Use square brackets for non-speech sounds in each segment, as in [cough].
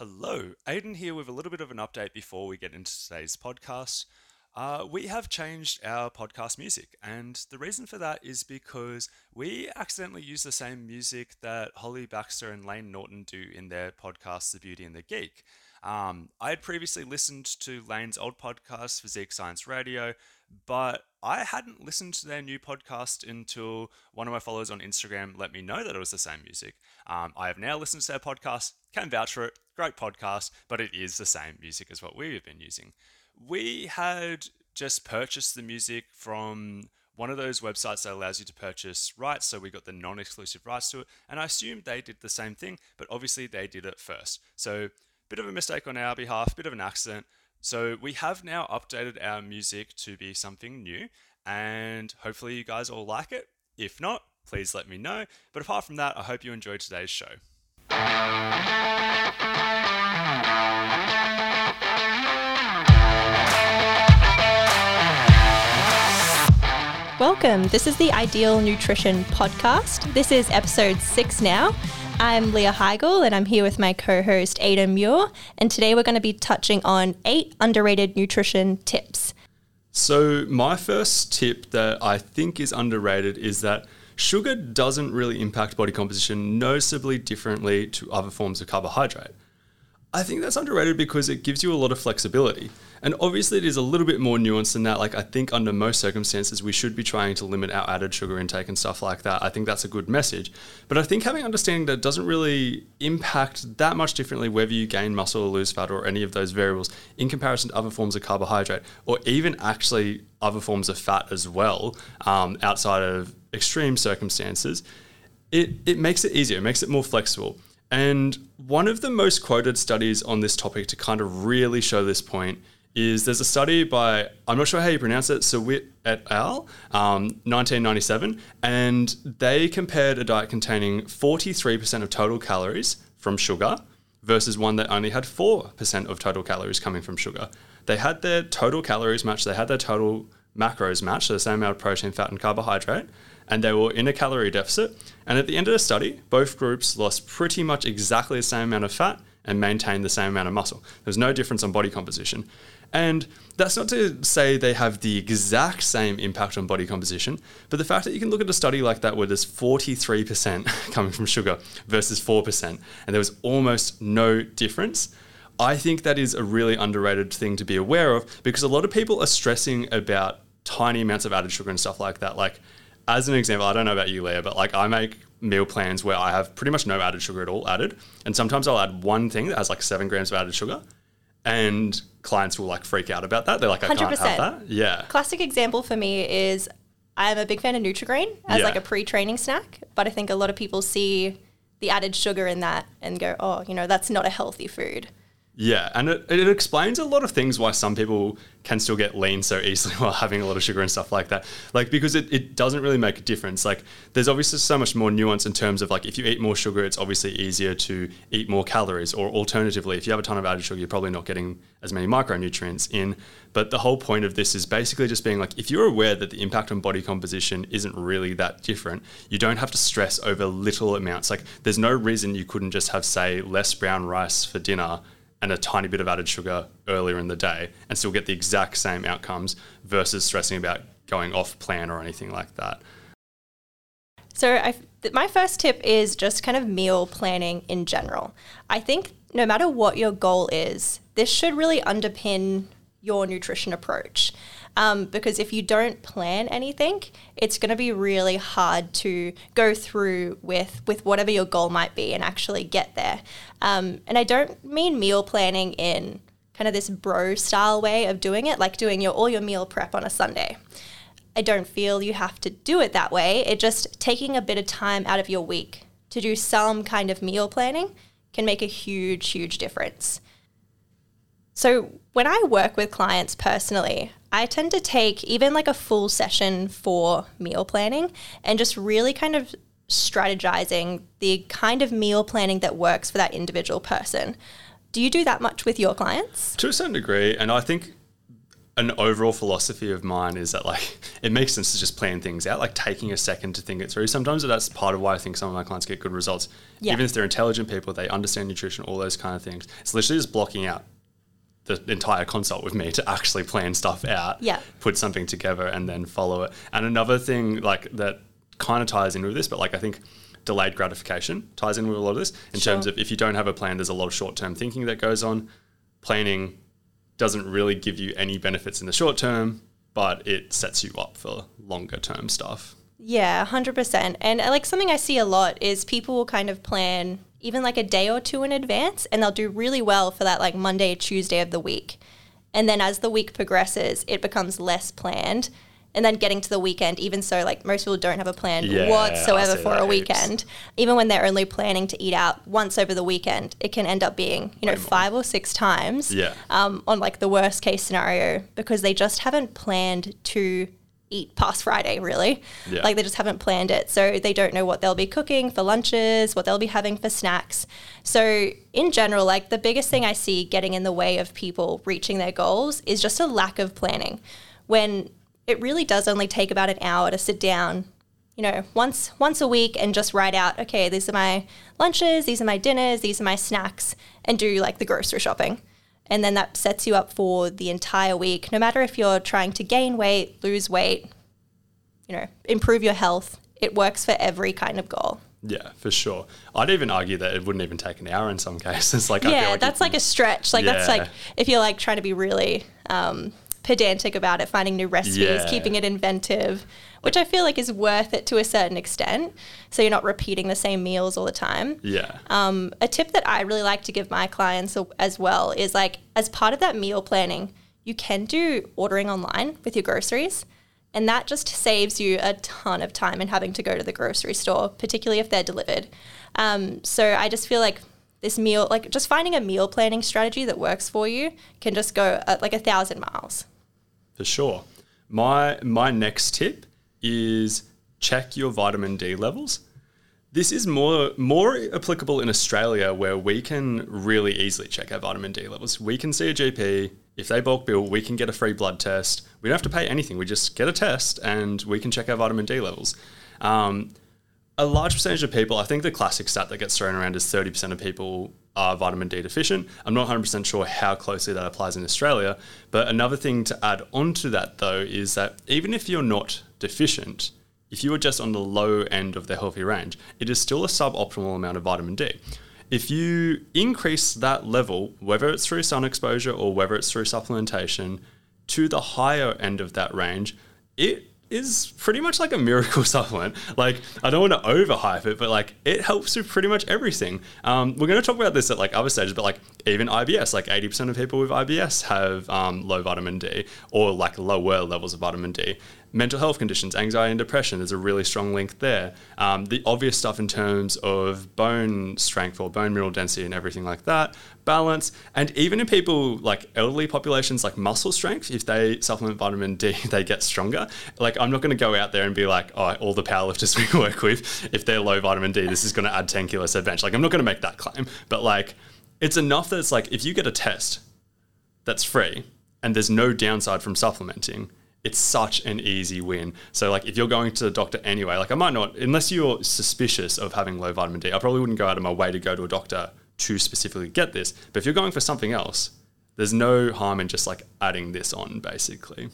Hello, Aidan here with a little bit of an update before we get into today's podcast. Uh, we have changed our podcast music, and the reason for that is because we accidentally use the same music that Holly Baxter and Layne Norton do in their podcast, The Beauty and the Geek. Um, I had previously listened to Layne's old podcast, Physique Science Radio, but I hadn't listened to their new podcast until one of my followers on Instagram let me know that it was the same music. Um, I have now listened to their podcast, can vouch for it, great podcast, but it is the same music as what we've been using we had just purchased the music from one of those websites that allows you to purchase rights. So we got the non exclusive rights to it. And I assumed they did the same thing, but obviously they did it first. So, bit of a mistake on our behalf, bit of an accident. So, we have now updated our music to be something new. And hopefully, you guys all like it. If not, please let me know. But apart from that, I hope you enjoyed today's show. Welcome. This is the Ideal Nutrition Podcast. This is episode six now. I'm Leah Heigl and I'm here with my co host Aidan Muir. And today we're going to be touching on eight underrated nutrition tips. So, my first tip that I think is underrated is that sugar doesn't really impact body composition noticeably differently to other forms of carbohydrate. I think that's underrated because it gives you a lot of flexibility. And obviously, it is a little bit more nuanced than that. Like, I think under most circumstances, we should be trying to limit our added sugar intake and stuff like that. I think that's a good message. But I think having understanding that doesn't really impact that much differently whether you gain muscle or lose fat or any of those variables in comparison to other forms of carbohydrate or even actually other forms of fat as well um, outside of extreme circumstances. It, it makes it easier, it makes it more flexible. And one of the most quoted studies on this topic to kind of really show this point is there's a study by, I'm not sure how you pronounce it, Surwit et al., um, 1997, and they compared a diet containing 43% of total calories from sugar versus one that only had 4% of total calories coming from sugar. They had their total calories matched, they had their total macros matched, so the same amount of protein, fat, and carbohydrate, and they were in a calorie deficit. And at the end of the study, both groups lost pretty much exactly the same amount of fat and maintained the same amount of muscle. There's no difference on body composition. And that's not to say they have the exact same impact on body composition, but the fact that you can look at a study like that where there's 43% [laughs] coming from sugar versus 4%, and there was almost no difference, I think that is a really underrated thing to be aware of because a lot of people are stressing about tiny amounts of added sugar and stuff like that. Like, as an example, I don't know about you, Leah, but like I make meal plans where I have pretty much no added sugar at all added. And sometimes I'll add one thing that has like seven grams of added sugar. And clients will like freak out about that. They're like, I can not have that. Yeah. Classic example for me is I'm a big fan of Nutri-Grain as yeah. like a pre-training snack, but I think a lot of people see the added sugar in that and go, oh, you know, that's not a healthy food. Yeah, and it, it explains a lot of things why some people can still get lean so easily [laughs] while having a lot of sugar and stuff like that. Like, because it, it doesn't really make a difference. Like, there's obviously so much more nuance in terms of like, if you eat more sugar, it's obviously easier to eat more calories. Or alternatively, if you have a ton of added sugar, you're probably not getting as many micronutrients in. But the whole point of this is basically just being like, if you're aware that the impact on body composition isn't really that different, you don't have to stress over little amounts. Like, there's no reason you couldn't just have, say, less brown rice for dinner and a tiny bit of added sugar earlier in the day and still get the exact same outcomes versus stressing about going off plan or anything like that. So, I, my first tip is just kind of meal planning in general. I think no matter what your goal is, this should really underpin your nutrition approach. Um, because if you don't plan anything, it's going to be really hard to go through with with whatever your goal might be and actually get there. Um, and I don't mean meal planning in kind of this bro style way of doing it, like doing your all your meal prep on a Sunday. I don't feel you have to do it that way. It just taking a bit of time out of your week to do some kind of meal planning can make a huge, huge difference. So, when I work with clients personally, I tend to take even like a full session for meal planning and just really kind of strategizing the kind of meal planning that works for that individual person. Do you do that much with your clients? To a certain degree. And I think an overall philosophy of mine is that like it makes sense to just plan things out, like taking a second to think it through. Sometimes that's part of why I think some of my clients get good results. Yeah. Even if they're intelligent people, they understand nutrition, all those kind of things. It's literally just blocking out the entire consult with me to actually plan stuff out, Yeah. put something together, and then follow it. And another thing like that kind of ties in with this, but like I think delayed gratification ties in with a lot of this in Sure. terms of if you don't have a plan, there's a lot of short term thinking that goes on. Planning doesn't really give you any benefits in the short term, but it sets you up for longer term stuff. Yeah, 100%. And like something I see a lot is people will kind of plan even like a day or two in advance and they'll do really well for that like Monday, Tuesday of the week. And then as the week progresses, it becomes less planned. And then getting to the weekend, even so, like most people don't have a plan Yeah, whatsoever for a weekend. Even when they're only planning to eat out once over the weekend, it can end up being, you know, Way more. five or six times Yeah. um, on like the worst case scenario because they just haven't planned to eat past Friday, really. Yeah. Like they just haven't planned it. So they don't know what they'll be cooking for lunches, what they'll be having for snacks. So, in general, like the biggest thing I see getting in the way of people reaching their goals is just a lack of planning. When it really does only take about an hour to sit down you know, once once a week and just write out, okay, these are my lunches, these are my dinners, these are my snacks, and do like the grocery shopping. And then that sets you up for the entire week, no matter if you're trying to gain weight, lose weight, you know, improve your health. It works for every kind of goal. Yeah, for sure. I'd even argue that it wouldn't even take an hour in some [laughs] cases. Like I feel yeah, like that's like a stretch. Like that's like if you're like trying to be really um, pedantic about it, finding new recipes, Yeah. keeping it inventive, which I feel like is worth it to a certain extent. So you're not repeating the same meals all the time. yeah, Um, a tip that I really like to give my clients as well is like as part of that meal planning, you can do ordering online with your groceries. And that just saves you a ton of time in having to go to the grocery store, particularly if they're delivered. Um, so I just feel like this meal, like just finding a meal planning strategy that works for you, can just go uh, like a thousand miles. for sure. My my next tip is check your vitamin D levels. This is more more applicable in Australia where we can really easily check our vitamin D levels. We can see a GP. If they bulk bill, we can get a free blood test. We don't have to pay anything. We just get a test and we can check our vitamin D levels. Um, a large percentage of people, I think the classic stat that gets thrown around is 30% of people are vitamin D deficient. I'm not 100% sure how closely that applies in Australia. But another thing to add onto that, though, is that even if you're not deficient, if you are just on the low end of the healthy range, it is still a suboptimal amount of vitamin D. If you increase that level, whether it's through sun exposure or whether it's through supplementation, to the higher end of that range, it is pretty much like a miracle [laughs] supplement. Like, I don't want to overhype it, but like, it helps with pretty much everything. Um, we're going to talk about this at like other stages, but like, even IBS, like 80% of people with IBS have um, low vitamin D or like lower levels of vitamin D. Mental health conditions, anxiety and depression, there's a really strong link there. Um, the obvious stuff in terms of bone strength or bone mineral density and everything like that, balance, and even in people like elderly populations, like muscle strength, if they supplement vitamin D, [laughs] they get stronger. Like, I'm not going to go out there and be like, oh, all the powerlifters [laughs] we work with, if they're low vitamin D, this is going to add 10 kilos to bench. Like, I'm not going to make that claim, but like, it's enough that it's like, if you get a test that's free and there's no downside from supplementing, it's such an easy win. So like if you're going to the doctor anyway, like I might not unless you're suspicious of having low vitamin D, I probably wouldn't go out of my way to go to a doctor to specifically get this. But if you're going for something else, there's no harm in just like adding this on basically.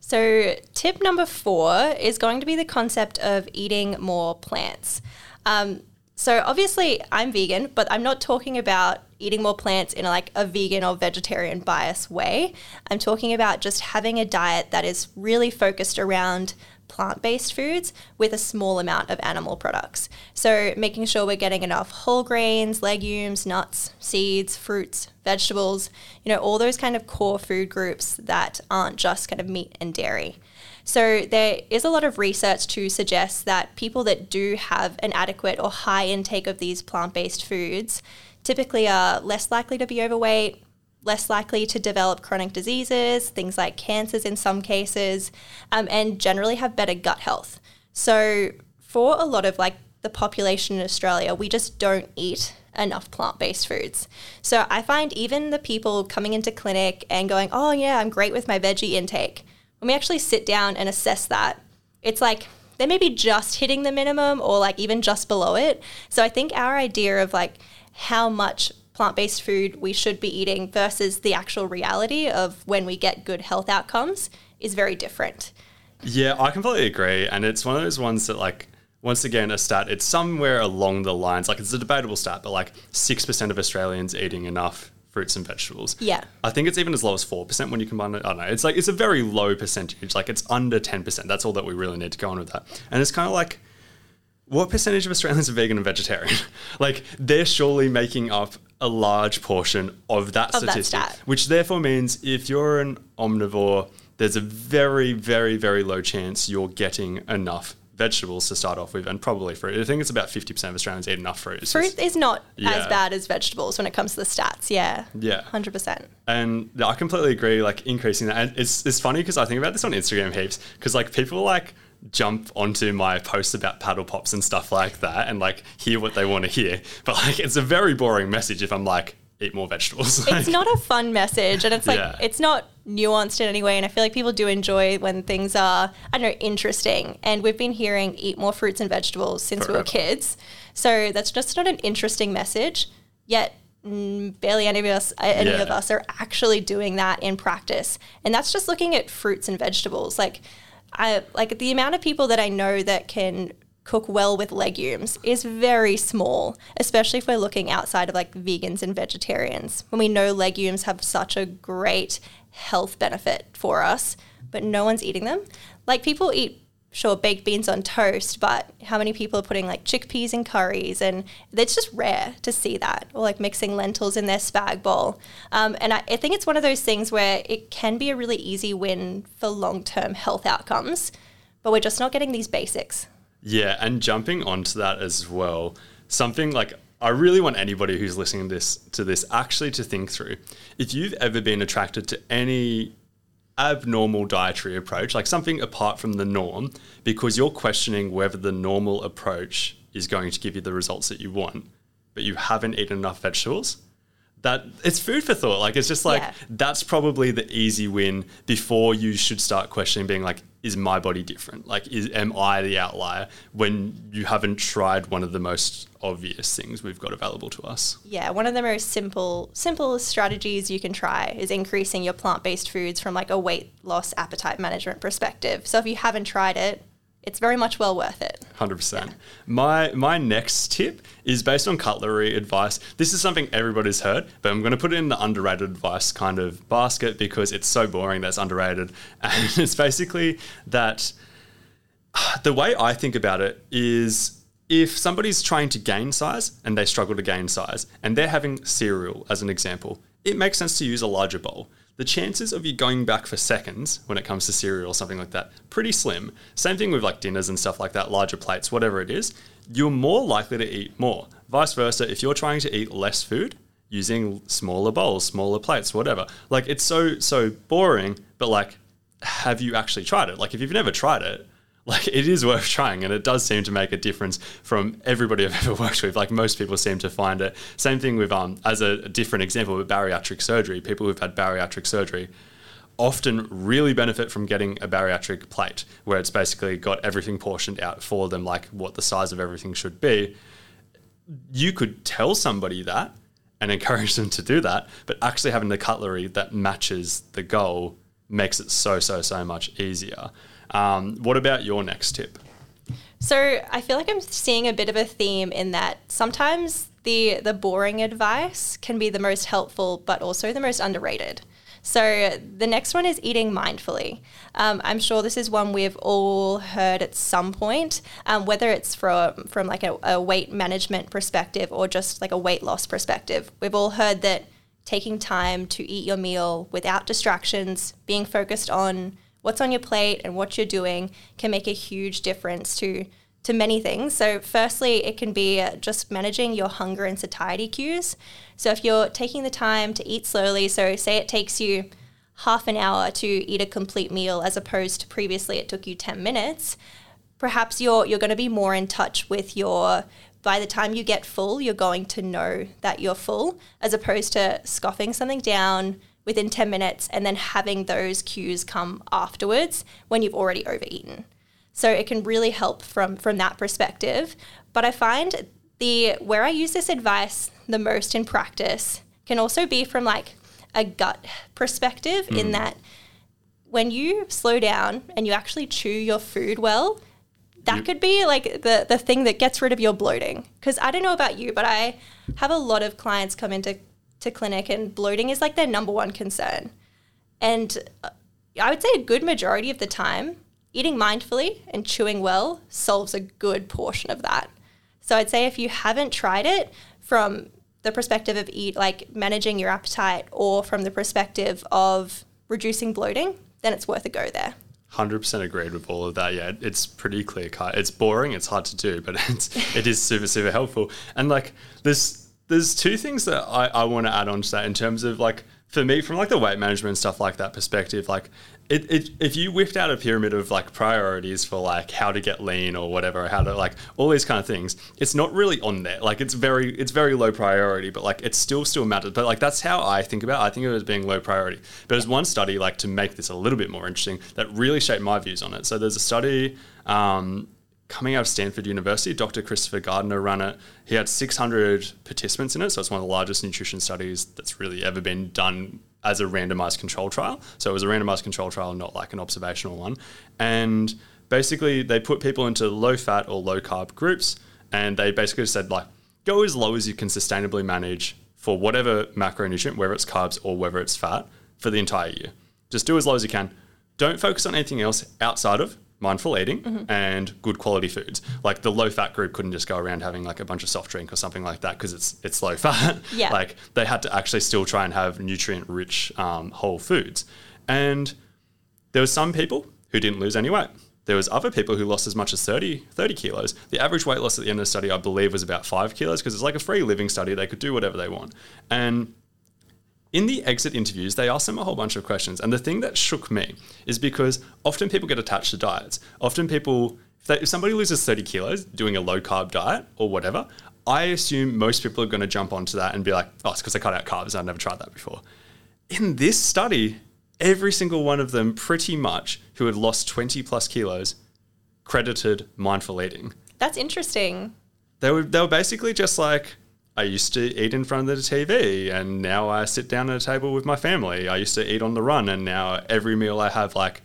So, tip number four is going to be the concept of eating more plants. Um, so, obviously, I'm vegan, but I'm not talking about eating more plants in like a vegan or vegetarian bias way. I'm talking about just having a diet that is really focused around plant based foods with a small amount of animal products. So, making sure we're getting enough whole grains, legumes, nuts, seeds, fruits, vegetables, you know, all those kind of core food groups that aren't just kind of meat and dairy. So, there is a lot of research to suggest that people that do have an adequate or high intake of these plant based foods typically are less likely to be overweight, less likely to develop chronic diseases, things like cancers in some cases, um, and generally have better gut health. So, for a lot of like the population in Australia, we just don't eat enough plant based foods. So I find even the people coming into clinic and going, oh, yeah, I'm great with my veggie intake, when we actually sit down and assess that, it's like they may be just hitting the minimum or like even just below it. So I think our idea of like how much plant based food we should be eating versus the actual reality of when we get good health outcomes is very different. Yeah, I completely agree. And it's one of those ones that, like, once again, a stat, it's somewhere along the lines, like, it's a debatable stat, but like 6% of Australians eating enough fruits and vegetables. Yeah. I think it's even as low as 4% when you combine it. I don't know. It's like, it's a very low percentage. Like, it's under 10%. That's all that we really need to go on with that. And it's kind of like, what percentage of Australians are vegan and vegetarian? [laughs] like, they're surely making up a large portion of that Of that statistic, stat. which therefore means if you're an omnivore, there's a very, very, very low chance you're getting enough vegetables to start off with, and probably fruit. I think it's about 50% of Australians eat enough fruit. It's Fruit just- is not as bad as vegetables when it comes to the stats. Yeah. yeah. 100%. And yeah, I completely agree. Like increasing that, and it's it's funny because I think about this on Instagram heaps because like people like jump onto my posts about paddle pops and stuff like that, and like hear what they want to hear. But like it's a very boring message if I'm like eat more vegetables. [laughs] It's not a fun message and it's like, Yeah. it's not nuanced in any way. And I feel like people do enjoy when things are, I don't know, interesting. And we've been hearing eat more fruits and vegetables since we were kids. So that's just not an interesting message. Yet, barely any of us any Yeah. of us are actually doing that in practice and that's just looking at fruits and vegetables like i like the amount of people that i know that can cook well with legumes is very small especially if we're looking outside of like vegans and vegetarians. When we know legumes have such a great health benefit for us but no one's eating them. Like people eat sure baked beans on toast but how many people are putting like chickpeas in curries? And it's just rare to see that or like mixing lentils in their spag bowl. Um, and I, I think it's one of those things where it can be a really easy win for long-term health outcomes but we're just not getting these basics Yeah, and jumping onto that as well, something like I really want anybody who's listening to this to this actually to think through. If you've ever been attracted to any abnormal dietary approach, like something apart from the norm, because you're questioning whether the normal approach is going to give you the results that you want, but you haven't eaten enough vegetables, that it's food for thought. Like it's just like Yeah. that's probably the easy win before you should start questioning being like, is my body different? Like is am I the outlier when you haven't tried one of the most obvious things we've got available to us? yeah one of the most simple simple strategies you can try is increasing your plant-based foods from like a weight loss appetite management perspective so if you haven't tried it it's very much well worth it Hundred percent. My my next tip is based on cutlery advice. This is something everybody's heard, but I'm going to put it in the underrated advice kind of basket because it's so boring that's underrated. [laughs] And it's basically that [sighs] the way I think about it is if somebody's trying to gain size and they struggle to gain size and they're having cereal as an example, it makes sense to use a larger bowl. The chances of you going back for seconds when it comes to cereal or something like that, pretty slim. Same thing with like dinners and stuff like that, larger plates, whatever it is, you're more likely to eat more. Vice versa, if you're trying to eat less food, using smaller bowls, smaller plates, whatever. Like it's so so boring, but like have you actually tried it? Like if you've never tried it, [laughs] like it is worth trying and it does seem to make a difference from everybody I've [laughs] ever worked with. Like most people seem to find it. Same thing with um as a different example with bariatric surgery. People who've had bariatric surgery often really benefit from getting a bariatric plate where it's basically got everything portioned out for them like what the size of everything should be you could tell somebody that and [laughs] encourage them to do that, but actually having the cutlery that matches the goal makes it so, so, so much easier. Um, what about your next tip? So I feel like I'm seeing a bit of a theme in that sometimes the the boring advice can be the most helpful, but also the most underrated. So the next one is eating mindfully. Um, I'm sure this is one we've all heard at some point, um, whether it's from from like a, a weight management perspective or just like a weight loss perspective. We've all heard that taking time to eat your meal without distractions, being focused on what's on your plate and what you're doing can make a huge difference to to many things. So firstly, it can be just managing your hunger and satiety cues. So if you're taking the time to eat slowly, so say it takes you half an hour to eat a complete meal as opposed to previously it took you 10 minutes, perhaps you're you're going to be more in touch with your by the time you get full, you're going to know that you're full, as opposed to scoffing something down within 10 minutes and then having those cues come afterwards when you've already overeaten. So it can really help from from that perspective. But I find the where I use this advice the most in practice can also be from like a gut perspective mm. in that when you slow down and you actually chew your food well, that yep. could be like the the thing that gets rid of your bloating. Because I don't know about you, but I have a lot of clients come into to clinic and bloating is like their number one concern. And uh, I would say a good majority of the time, eating mindfully and chewing well solves a good portion of that. So I'd say if you haven't tried it from the perspective of eat like managing your appetite or from the perspective of reducing bloating, then it's worth a go there. 100% agreed with all of that. Yeah, it's pretty clear cut. It's boring, it's hard to do, but [laughs] it's it is super super helpful. And like there's there's two things that I, I want to add on to that in terms of like for me from like the weight management stuff like that perspective like it, it, if you whipped out a pyramid of like priorities for like how to get lean or whatever how to like all these kind of things it's not really on there. Like it's very it's very low priority but like it still still matters. But like that's how i think about it. I think of it as being low priority. But there's one study like to make this a little bit more interesting that really shaped my views on it. So there's a study um, coming out of Stanford University, Dr. Christopher Gardner ran it. He had 600 participants in it, so it's one of the largest nutrition studies that's really ever been done as a randomized control trial. So it was a randomized control trial, not like an observational one. And basically, they put people into low fat or low carb groups, and they basically said like, go as low as you can sustainably manage for whatever macronutrient, whether it's carbs or whether it's fat, for the entire year. Just do as low as you can. Don't focus on anything else outside of mindful eating mm-hmm. and good quality foods. Like the low fat group couldn't just go around having like a bunch of soft drink or something like that because it's it's low fat. [laughs] Yeah. like they had to actually still try and have nutrient rich um, whole foods. And there were some people who didn't lose any weight. There was other people who lost as much as 30, 30 kilos. The average weight loss at the end of the study, I believe, was about five kilos because it's like a free living study. They could do whatever they want. And in the exit interviews, they asked them a whole bunch of questions. And the thing that shook me is because often people get attached to diets. Often people, if, they, if somebody loses 30 kilos doing a low carb diet or whatever, I assume most people are going to jump onto that and be like, oh, it's because I cut out carbs. I've never tried that before. In this study, every single one of them, pretty much, who had lost 20 plus kilos, credited mindful eating. That's interesting. They were, they were basically just like, I used to eat in front of the TV and now I sit down at a table with my family. I used to eat on the run and now every meal I have like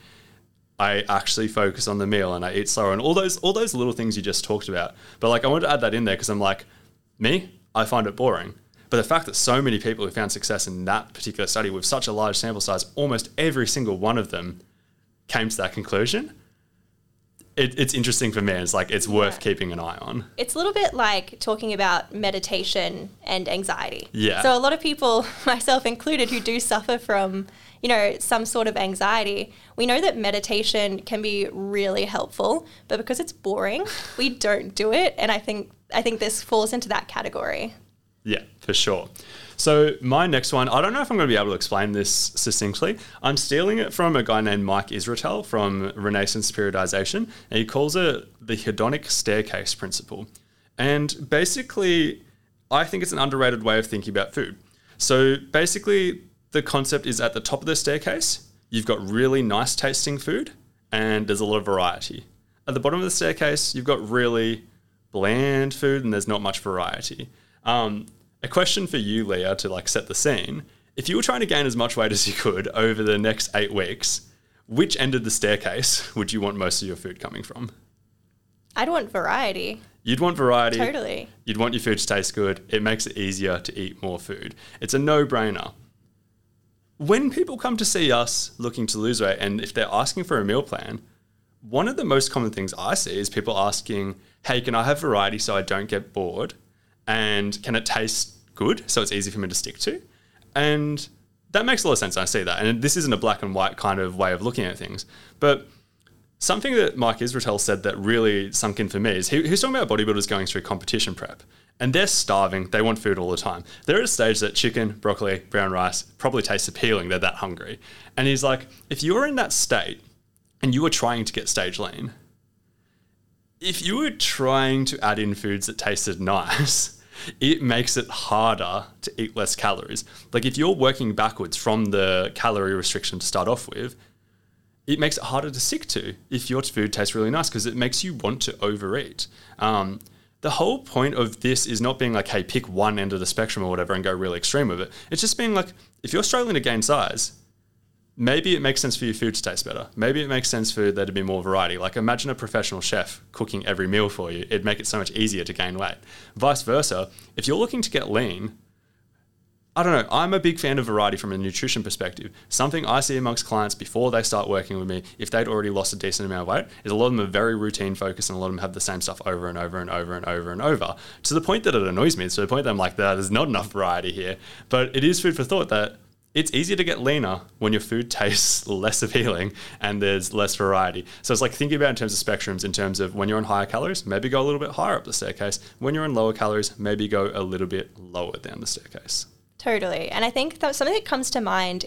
I actually focus on the meal and I eat slower and all those all those little things you just talked about. But like I wanted to add that in there because I'm like, me, I find it boring. But the fact that so many people who found success in that particular study with such a large sample size, almost every single one of them came to that conclusion it, it's interesting for me. It's like it's worth yeah. keeping an eye on. It's a little bit like talking about meditation and anxiety. Yeah. So a lot of people, [laughs] myself included, who do suffer from you know some sort of anxiety, we know that meditation can be really helpful, but because it's boring, we don't do it. And I think I think this falls into that category. Yeah, for sure. So my next one, I don't know if I'm going to be able to explain this succinctly. I'm stealing it from a guy named Mike Israetel from Renaissance Periodization, and he calls it the hedonic staircase principle. And basically, I think it's an underrated way of thinking about food. So basically, the concept is at the top of the staircase, you've got really nice tasting food, and there's a lot of variety. At the bottom of the staircase, you've got really bland food, and there's not much variety. Um, a question for you, Leah, to like set the scene. If you were trying to gain as much weight as you could over the next eight weeks, which end of the staircase would you want most of your food coming from? I'd want variety. You'd want variety. Totally. You'd want your food to taste good. It makes it easier to eat more food. It's a no brainer. When people come to see us looking to lose weight and if they're asking for a meal plan, one of the most common things I see is people asking, Hey, can I have variety so I don't get bored? And can it taste good so it's easy for me to stick to? And that makes a lot of sense. I see that. And this isn't a black and white kind of way of looking at things. But something that Mike Israetel said that really sunk in for me is he, he was talking about bodybuilders going through competition prep. And they're starving. They want food all the time. They're at a stage that chicken, broccoli, brown rice probably tastes appealing. They're that hungry. And he's like, if you're in that state and you were trying to get stage lean, if you were trying to add in foods that tasted nice, [laughs] it makes it harder to eat less calories. Like if you're working backwards from the calorie restriction to start off with, it makes it harder to stick to if your food tastes really nice because it makes you want to overeat. Um, the whole point of this is not being like, hey, pick one end of the spectrum or whatever and go really extreme with it. It's just being like, if you're struggling to gain size, maybe it makes sense for your food to taste better. Maybe it makes sense for there to be more variety. Like imagine a professional chef cooking every meal for you. It'd make it so much easier to gain weight. Vice versa, if you're looking to get lean, I don't know. I'm a big fan of variety from a nutrition perspective. Something I see amongst clients before they start working with me, if they'd already lost a decent amount of weight, is a lot of them are very routine focused and a lot of them have the same stuff over and over and over and over and over to the point that it annoys me. To the point that I'm like, there's not enough variety here. But it is food for thought that it's easier to get leaner when your food tastes [laughs] less appealing and there's less variety. So it's like thinking about in terms of spectrums, in terms of when you're on higher calories, maybe go a little bit higher up the staircase. When you're on lower calories, maybe go a little bit lower down the staircase. Totally. And I think that something that comes to mind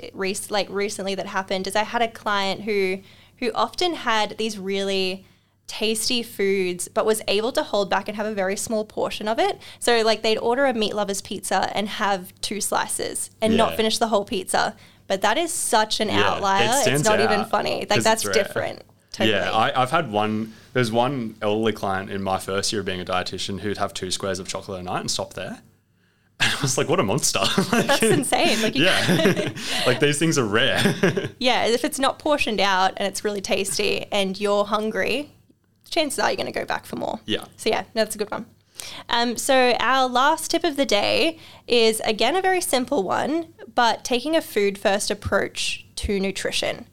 like recently that happened is I had a client who who often had these really tasty foods but was able to hold back and have a very small portion of it. So like they'd order a meat lovers pizza and have two slices and not finish the whole pizza. But that is such an Yeah, it outlier. It's stands not even funny. Like that's different. Totally. Yeah, I, I've had one. There's one elderly client in my first year of being a dietitian who'd have two squares of chocolate a night and stop there. [laughs] And I was like, what a monster. [laughs] Like, that's insane. Like you yeah. [laughs] like these things are rare. Yeah, if it's not portioned out and it's really tasty and you're hungry, chances are you're going to go back for more. Yeah. So yeah, no, that's a good one. Um, so our last tip of the day is again a very simple one, but taking a food first approach to nutrition.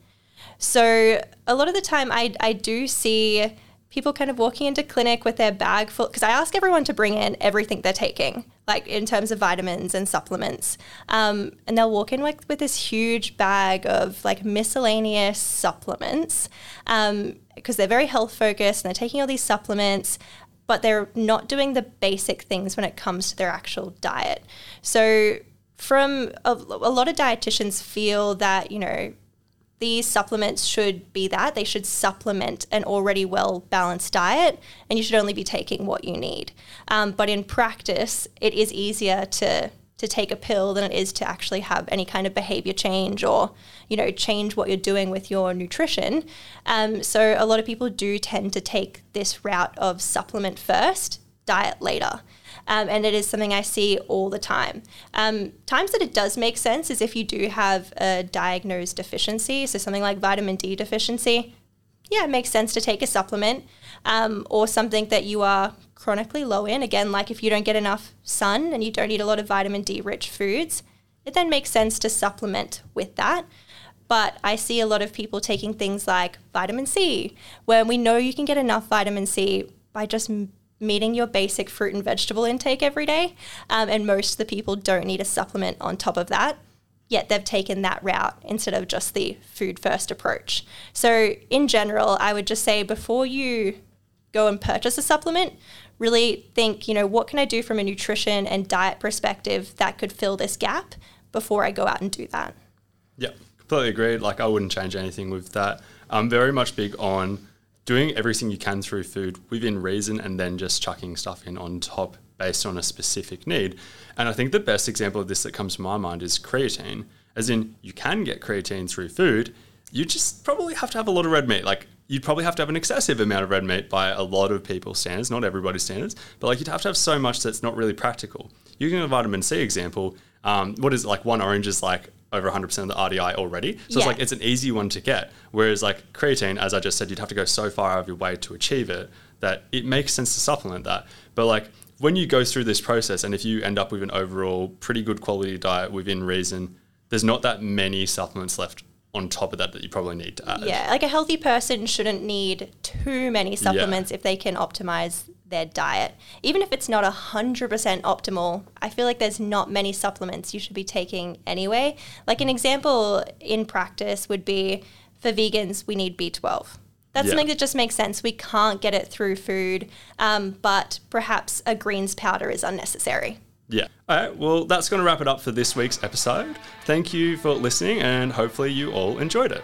So a lot of the time, I I do see people kind of walking into clinic with their bag full because I ask everyone to bring in everything they're taking, like in terms of vitamins and supplements, um, and they'll walk in with with this huge bag of like miscellaneous supplements because they're very health focused and they're taking all these supplements. But they're not doing the basic things when it comes to their actual diet. So, from a, a lot of dietitians feel that, you know, these supplements should be that. They should supplement an already well balanced diet, and you should only be taking what you need. Um, but in practice, it is easier to to take a pill than it is to actually have any kind of behavior change or you know change what you're doing with your nutrition. Um, so a lot of people do tend to take this route of supplement first, diet later. Um, and it is something I see all the time. Um, times that it does make sense is if you do have a diagnosed deficiency, so something like vitamin D deficiency, yeah, it makes sense to take a supplement um, or something that you are chronically low in. Again, like if you don't get enough sun and you don't eat a lot of vitamin D rich foods, it then makes sense to supplement with that. But I see a lot of people taking things like vitamin C, where we know you can get enough vitamin C by just meeting your basic fruit and vegetable intake every day. Um, and most of the people don't need a supplement on top of that yet they've taken that route instead of just the food first approach. So, in general, I would just say before you go and purchase a supplement, really think, you know, what can I do from a nutrition and diet perspective that could fill this gap before I go out and do that. Yeah, completely agreed. Like I wouldn't change anything with that. I'm very much big on doing everything you can through food within reason and then just chucking stuff in on top based on a specific need. And I think the best example of this that comes to my mind is creatine. As in, you can get creatine through food. You just probably have to have a lot of red meat. Like you'd probably have to have an excessive amount of red meat by a lot of people's standards, not everybody's standards, but like you'd have to have so much that's not really practical. Using a vitamin C example, um, what is it, like one orange is like over 100% of the RDI already. So it's like it's an easy one to get. Whereas like creatine, as I just said, you'd have to go so far out of your way to achieve it that it makes sense to supplement that. But like when you go through this process and if you end up with an overall pretty good quality diet within reason, there's not that many supplements left on top of that that you probably need to add. Yeah, like a healthy person shouldn't need too many supplements if they can optimize their diet. Even if it's not 100% optimal, I feel like there's not many supplements you should be taking anyway. Like an example in practice would be for vegans, we need B12. That's Yeah. something that just makes sense. We can't get it through food, um, but perhaps a greens powder is unnecessary. Yeah. All right. Well, that's going to wrap it up for this week's episode. Thank you for listening, and hopefully, you all enjoyed it.